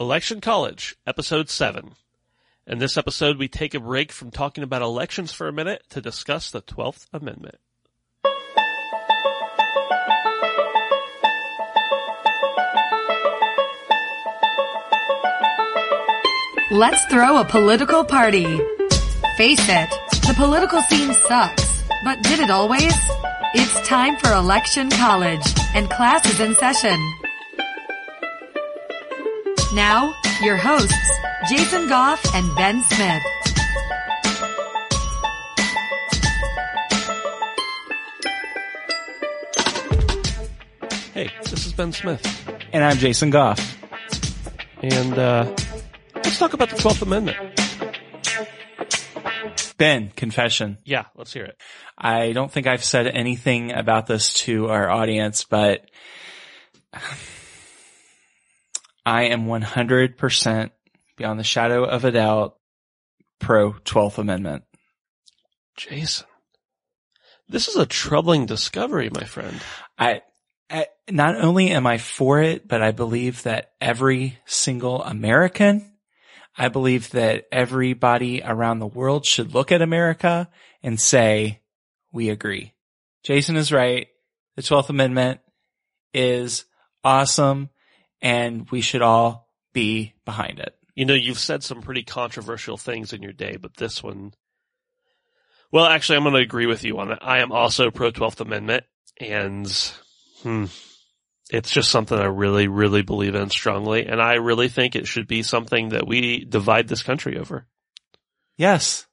Election College, Episode 7. In this episode, we take a break from talking about elections for a minute to discuss the 12th Amendment. Let's throw a political party. Face it, the political scene sucks. But did it always? It's time for Election College, and class is in session. Now, your hosts, Jason Goff and Ben Smith. Hey, this is Ben Smith. And I'm Jason Goff. And, uh, let's talk about the 12th Amendment. Ben, confession. Yeah, let's hear it. I don't think I've said anything about this to our audience, but I am 100% beyond the shadow of a doubt pro 12th Amendment. Jason. This is a troubling discovery, my friend. I, I, not only am I for it, but I believe that every single American, I believe that everybody around the world should look at America and say, we agree. Jason is right. The 12th Amendment is awesome and we should all be behind it. You know, you've said some pretty controversial things in your day, but this one, well, actually, I'm going to agree with you on it. I am also pro 12th Amendment and, hmm, it's just something I really, really believe in strongly. And I really think it should be something that we divide this country over. Yes.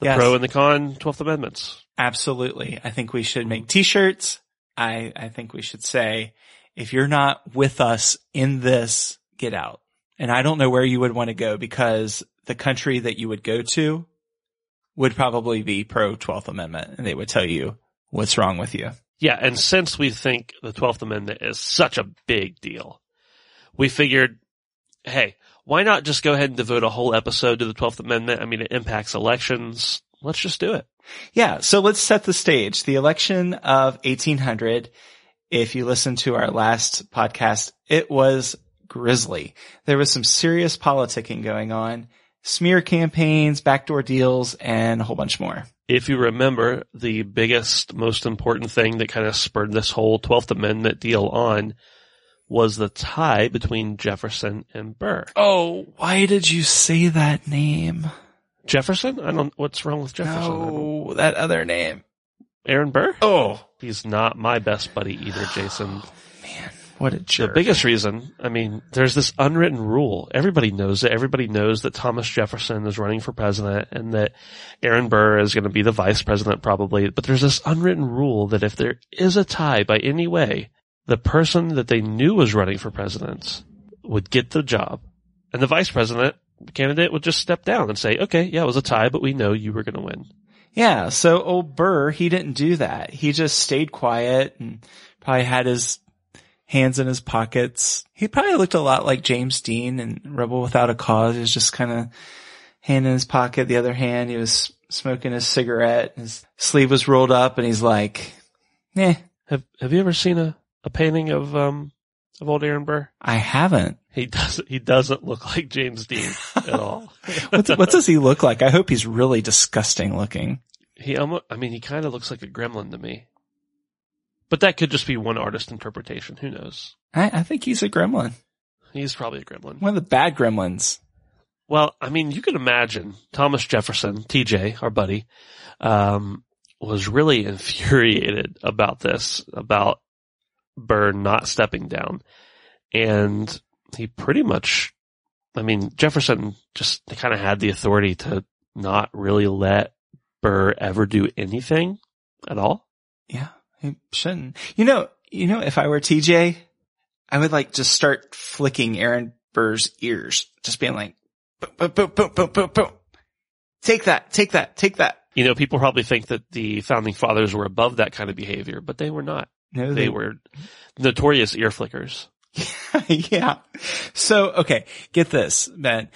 The yes. pro and the con 12th Amendments. Absolutely. I think we should make t-shirts. I, I think we should say, if you're not with us in this, get out. And I don't know where you would want to go because the country that you would go to would probably be pro 12th Amendment and they would tell you what's wrong with you. Yeah. And since we think the 12th Amendment is such a big deal, we figured, hey, why not just go ahead and devote a whole episode to the 12th Amendment? I mean, it impacts elections. Let's just do it. Yeah. So let's set the stage. The election of 1800 if you listen to our last podcast, it was grisly. There was some serious politicking going on, smear campaigns, backdoor deals, and a whole bunch more. If you remember, the biggest, most important thing that kind of spurred this whole 12th Amendment deal on was the tie between Jefferson and Burr. Oh, why did you say that name? Jefferson? I don't, what's wrong with Jefferson? No, that other name. Aaron Burr? Oh. He's not my best buddy either, Jason. Oh, man, what a jerk. The biggest reason, I mean, there's this unwritten rule. Everybody knows it. Everybody knows that Thomas Jefferson is running for president and that Aaron Burr is going to be the vice president probably. But there's this unwritten rule that if there is a tie by any way, the person that they knew was running for president would get the job and the vice president candidate would just step down and say, okay, yeah, it was a tie, but we know you were going to win. Yeah. So old Burr, he didn't do that. He just stayed quiet and probably had his hands in his pockets. He probably looked a lot like James Dean and Rebel Without a Cause. He was just kind of hand in his pocket. The other hand, he was smoking his cigarette. His sleeve was rolled up and he's like, eh. Have, have you ever seen a, a painting of, um, of old Aaron Burr? I haven't. He doesn't, he doesn't look like James Dean at all. what, what does he look like? I hope he's really disgusting looking. He almost, I mean, he kind of looks like a gremlin to me. But that could just be one artist interpretation. Who knows? I, I think he's a gremlin. He's probably a gremlin. One of the bad gremlins. Well, I mean, you can imagine Thomas Jefferson, TJ, our buddy, um, was really infuriated about this, about Burr not stepping down. And he pretty much, I mean, Jefferson just kind of had the authority to not really let Burr do anything at all. Yeah, he shouldn't. You know, you know, if I were TJ, I would like just start flicking Aaron Burr's ears, just being like, boom, boom, boom, boom, boom, boom. Take that, take that, take that. You know, people probably think that the founding fathers were above that kind of behavior, but they were not. No, They were notorious ear flickers. yeah. So, okay, get this, Ben.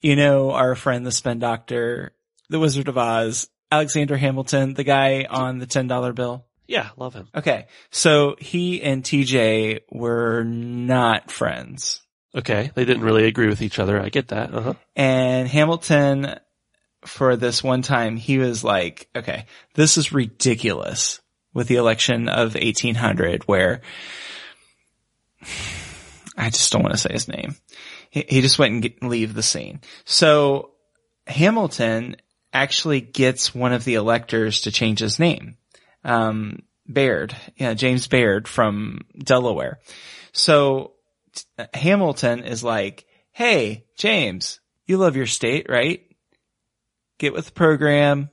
You know, our friend, the spin doctor, the Wizard of Oz, Alexander Hamilton, the guy on the $10 bill. Yeah, love him. Okay. So he and TJ were not friends. Okay, they didn't really agree with each other. I get that. Uh-huh. And Hamilton, for this one time, he was like, okay, this is ridiculous with the election of 1800 where I just don't want to say his name. He, he just went and get, leave the scene. So Hamilton actually gets one of the electors to change his name. Um, Baird, yeah, James Baird from Delaware. So Hamilton is like, Hey, James, you love your state, right? Get with the program,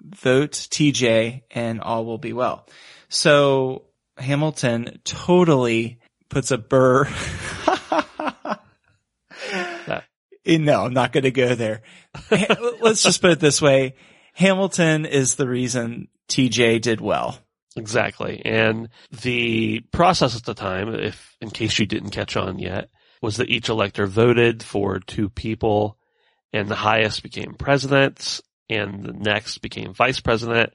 vote TJ and all will be well. So Hamilton totally puts a burr. Eh, no, I'm not going to go there. Let's just put it this way. Hamilton is the reason TJ did well. Exactly. And the process at the time, if in case you didn't catch on yet, was that each elector voted for two people and the highest became president and the next became vice president.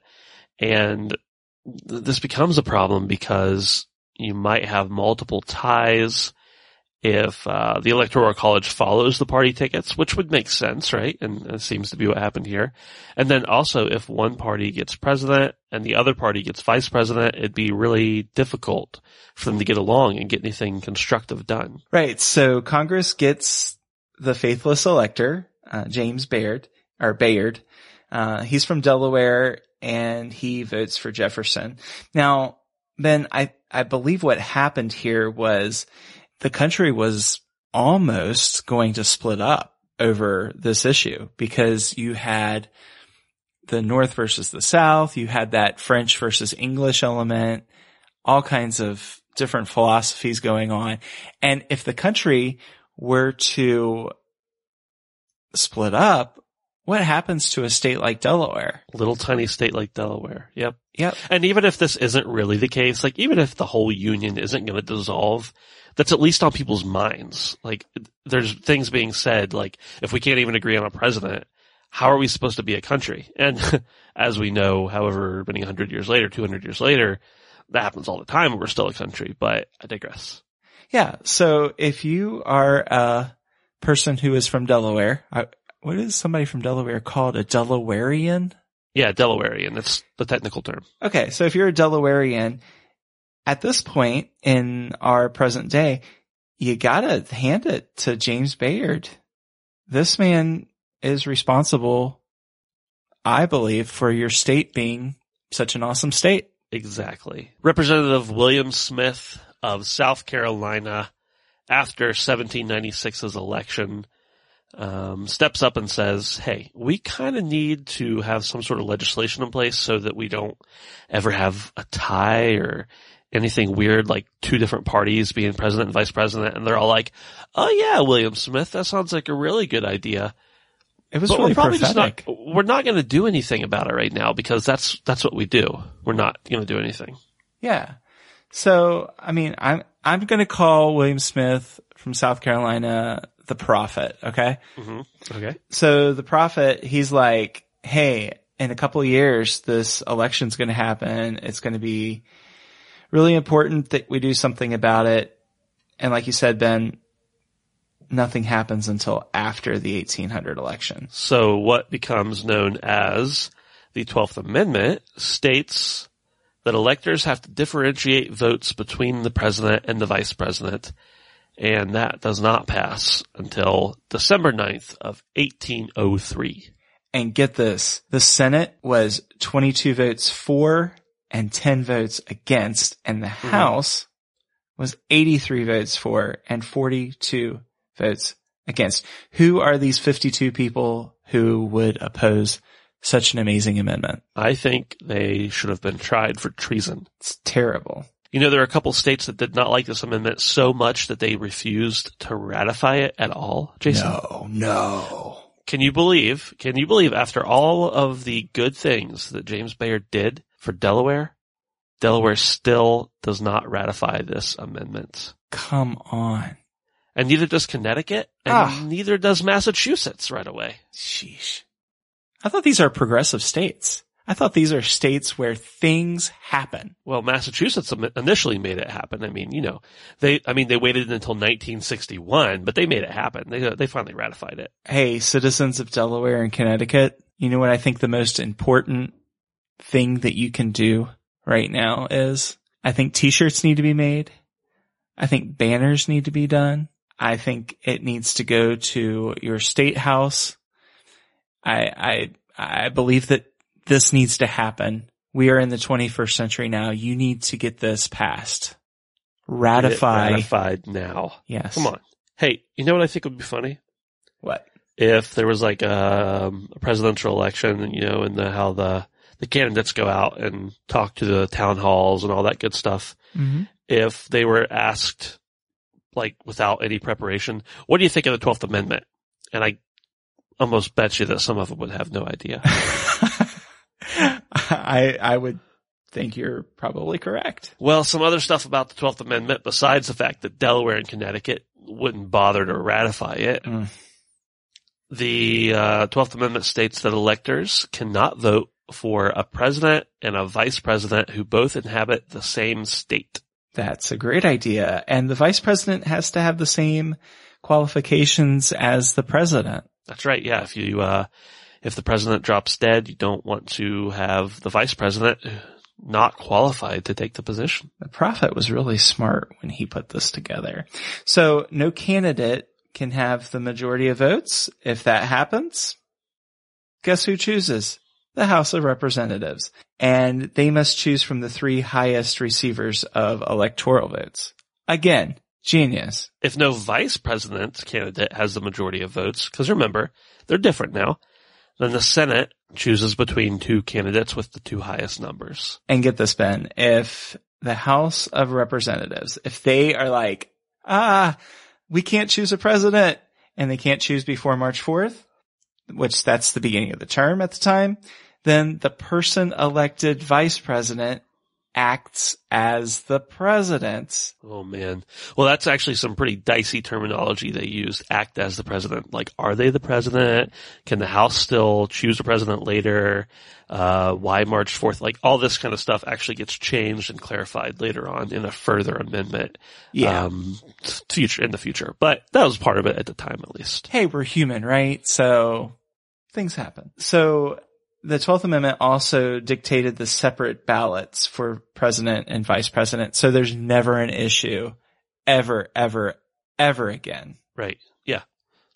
And th- this becomes a problem because you might have multiple ties if uh, the electoral college follows the party tickets, which would make sense, right? And it seems to be what happened here. And then also, if one party gets president and the other party gets vice president, it'd be really difficult for them to get along and get anything constructive done. Right. So Congress gets the faithless elector, uh, James Baird, or Bayard. Uh, he's from Delaware and he votes for Jefferson. Now, Ben, I, I believe what happened here was the country was almost going to split up over this issue because you had the North versus the South. You had that French versus English element, all kinds of different philosophies going on. And if the country were to split up, what happens to a state like Delaware? Little tiny state like Delaware. Yep. Yep. And even if this isn't really the case, like even if the whole union isn't going to dissolve, that's at least on people's minds. Like there's things being said, like if we can't even agree on a president, how are we supposed to be a country? And as we know, however many hundred years later, 200 years later, that happens all the time. We're still a country, but I digress. Yeah. So if you are a person who is from Delaware, I, what is somebody from Delaware called? A Delawarean? Yeah, Delawarean. That's the technical term. Okay. So if you're a Delawarean, at this point in our present day, you gotta hand it to James Bayard. This man is responsible, I believe, for your state being such an awesome state. Exactly. Representative William Smith of South Carolina, after 1796's election, um, steps up and says, "Hey, we kind of need to have some sort of legislation in place so that we don't ever have a tie or anything weird like two different parties being president and vice president." And they're all like, "Oh yeah, William Smith, that sounds like a really good idea." It was But really we're probably just not, we're not going to do anything about it right now because that's, that's what we do. We're not going to do anything. Yeah. So, I mean, I'm, I'm going to call William Smith from South Carolina the prophet. Okay. hmm Okay. So the prophet, he's like, Hey, in a couple of years, this election's going to happen. It's going to be really important that we do something about it. And like you said, Ben, nothing happens until after the 1800 election. So what becomes known as the 12th Amendment states that electors have to differentiate votes between the president and the vice president. And that does not pass until December 9th of 1803. And get this, the Senate was 22 votes for and 10 votes against, and the mm-hmm. House was 83 votes for and 42 votes against. Who are these 52 people who would oppose such an amazing amendment? I think they should have been tried for treason. It's terrible. You know, there are a couple states that did not like this amendment so much that they refused to ratify it at all, Jason. No, no. Can you believe, can you believe after all of the good things that James Bayard did for Delaware, Delaware still does not ratify this amendment? Come on. And neither does Connecticut, and Ah. neither does Massachusetts right away. Sheesh. I thought these are progressive states. I thought these are states where things happen. Well, Massachusetts initially made it happen. I mean, you know, they, I mean, they waited until 1961, but they made it happen. They, they finally ratified it. Hey, citizens of Delaware and Connecticut, you know what I think the most important thing that you can do right now is? I think t-shirts need to be made. I think banners need to be done. I think it needs to go to your state house. I, I, I believe that this needs to happen. We are in the 21st century now. You need to get this passed. Ratify. Ratified now. Yes. Come on. Hey, you know what I think would be funny? What? If there was like a, a presidential election, you know, and the, how the, the candidates go out and talk to the town halls and all that good stuff. Mm-hmm. If they were asked, like, without any preparation, what do you think of the 12th Amendment? And I almost bet you that some of them would have no idea. I I would think you're probably correct. Well, some other stuff about the 12th Amendment besides the fact that Delaware and Connecticut wouldn't bother to ratify it. Mm. The uh, 12th Amendment states that electors cannot vote for a president and a vice president who both inhabit the same state. That's a great idea. And the vice president has to have the same qualifications as the president. That's right. Yeah. If you, uh, if the president drops dead, you don't want to have the vice president not qualified to take the position. The prophet was really smart when he put this together. So no candidate can have the majority of votes. If that happens, guess who chooses? The House of Representatives. And they must choose from the three highest receivers of electoral votes. Again, genius. If no vice president candidate has the majority of votes, because remember, they're different now, then the Senate chooses between two candidates with the two highest numbers. And get this, Ben, if the House of Representatives, if they are like, ah, we can't choose a president and they can't choose before March 4th, which that's the beginning of the term at the time, then the person elected vice president acts as the president. Oh man. Well, that's actually some pretty dicey terminology they used. Act as the president. Like, are they the president? Can the House still choose a president later? Uh, why March 4th? Like, all this kind of stuff actually gets changed and clarified later on in a further amendment. Yeah. Um, future, in the future. But that was part of it at the time, at least. hey, we're human, right? So things happen. So the 12th Amendment also dictated the separate ballots for president and vice president. So there's never an issue ever, ever, ever again. Right. Yeah.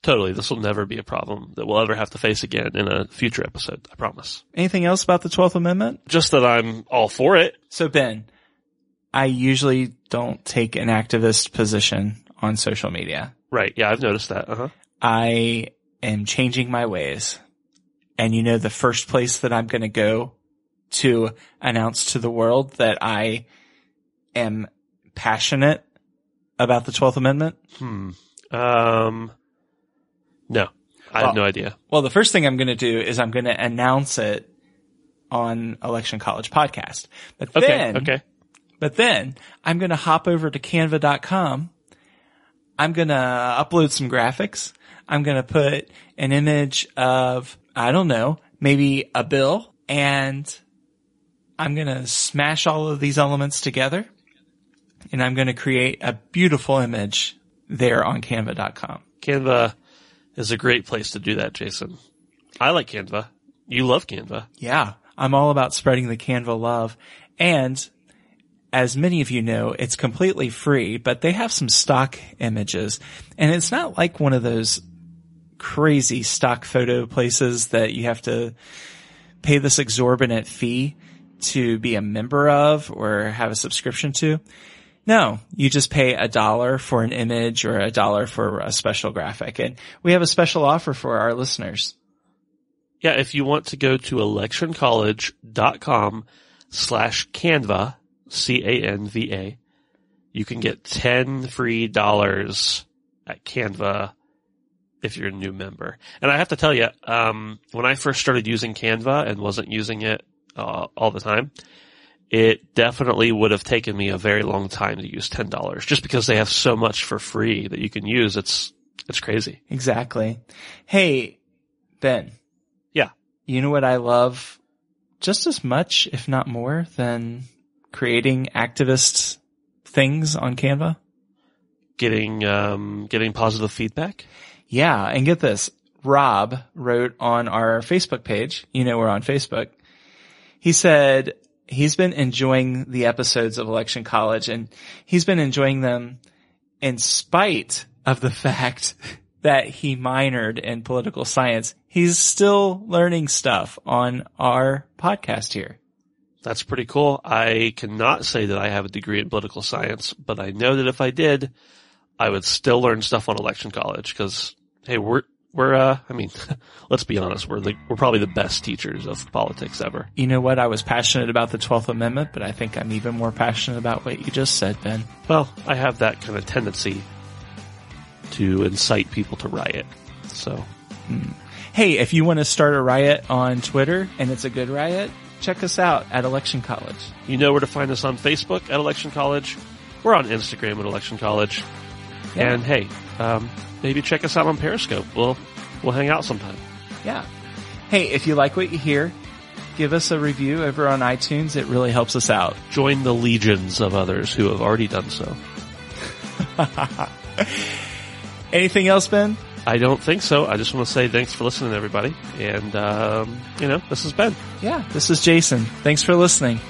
Totally. This will never be a problem that we'll ever have to face again in a future episode. I promise. Anything else about the 12th Amendment? Just that I'm all for it. So Ben, I usually don't take an activist position on social media. Right. Yeah. I've noticed that. Uh huh. I am changing my ways. And you know, the first place that I'm going to go to announce to the world that I am passionate about the 12th Amendment. Hmm. Um, no, I Well- have no idea. Well, the first thing I'm going to do is I'm going to announce it on Election College podcast. But Okay. then, okay. but then I'm going to hop over to canva.com. I'm going to upload some graphics. I'm going to put an image of, I don't know, maybe a bill and I'm going to smash all of these elements together and I'm going to create a beautiful image there on canva.com. Canva is a great place to do that, Jason. I like Canva. You love Canva. Yeah, I'm all about spreading the Canva love. And as many of you know, it's completely free, but they have some stock images and it's not like one of those crazy stock photo places that you have to pay this exorbitant fee to be a member of or have a subscription to. No, you just pay a dollar for an image or a dollar for a special graphic. And we have a special offer for our listeners. Yeah. If you want to go to electioncollege.com slash Canva C-A-N-V-A, you can get 10 free dollars at Canva if you're a new member. And I have to tell you, um, when I first started using Canva and wasn't using it uh, all the time, it definitely would have taken me a very long time to use $10 just because they have so much for free that you can use. It's, it's crazy. Exactly. Hey, Ben. Yeah. You know what I love just as much, if not more, than creating activist things on Canva? Getting, um, getting positive feedback. Yeah. And get this. Rob wrote on our Facebook page. You know, we're on Facebook. He said he's been enjoying the episodes of Election College and he's been enjoying them in spite of the fact that he minored in political science. He's still learning stuff on our podcast here. That's pretty cool. I cannot say that I have a degree in political science, but I know that if I did, I would still learn stuff on election college because, hey, we're, we're, uh, I mean, let's be honest, we're the, we're probably the best teachers of politics ever. You know what? I was passionate about the 12th Amendment, but I think I'm even more passionate about what you just said, Ben. Well, I have that kind of tendency to incite people to riot. So, Hey, if you want to start a riot on Twitter and it's a good riot, check us out at Election College. you know where to find us on Facebook at Election College. We're on Instagram at Election College. Yeah. And hey, um, maybe check us out on Periscope. We'll, we'll hang out sometime. Yeah. Hey, if you like what you hear, give us a review over on iTunes. It really helps us out. Join the legions of others who have already done so. Anything else, Ben? I don't think so. I just want to say thanks for listening, everybody. And, um, you know, this is Ben. Yeah, this is Jason. Thanks for listening.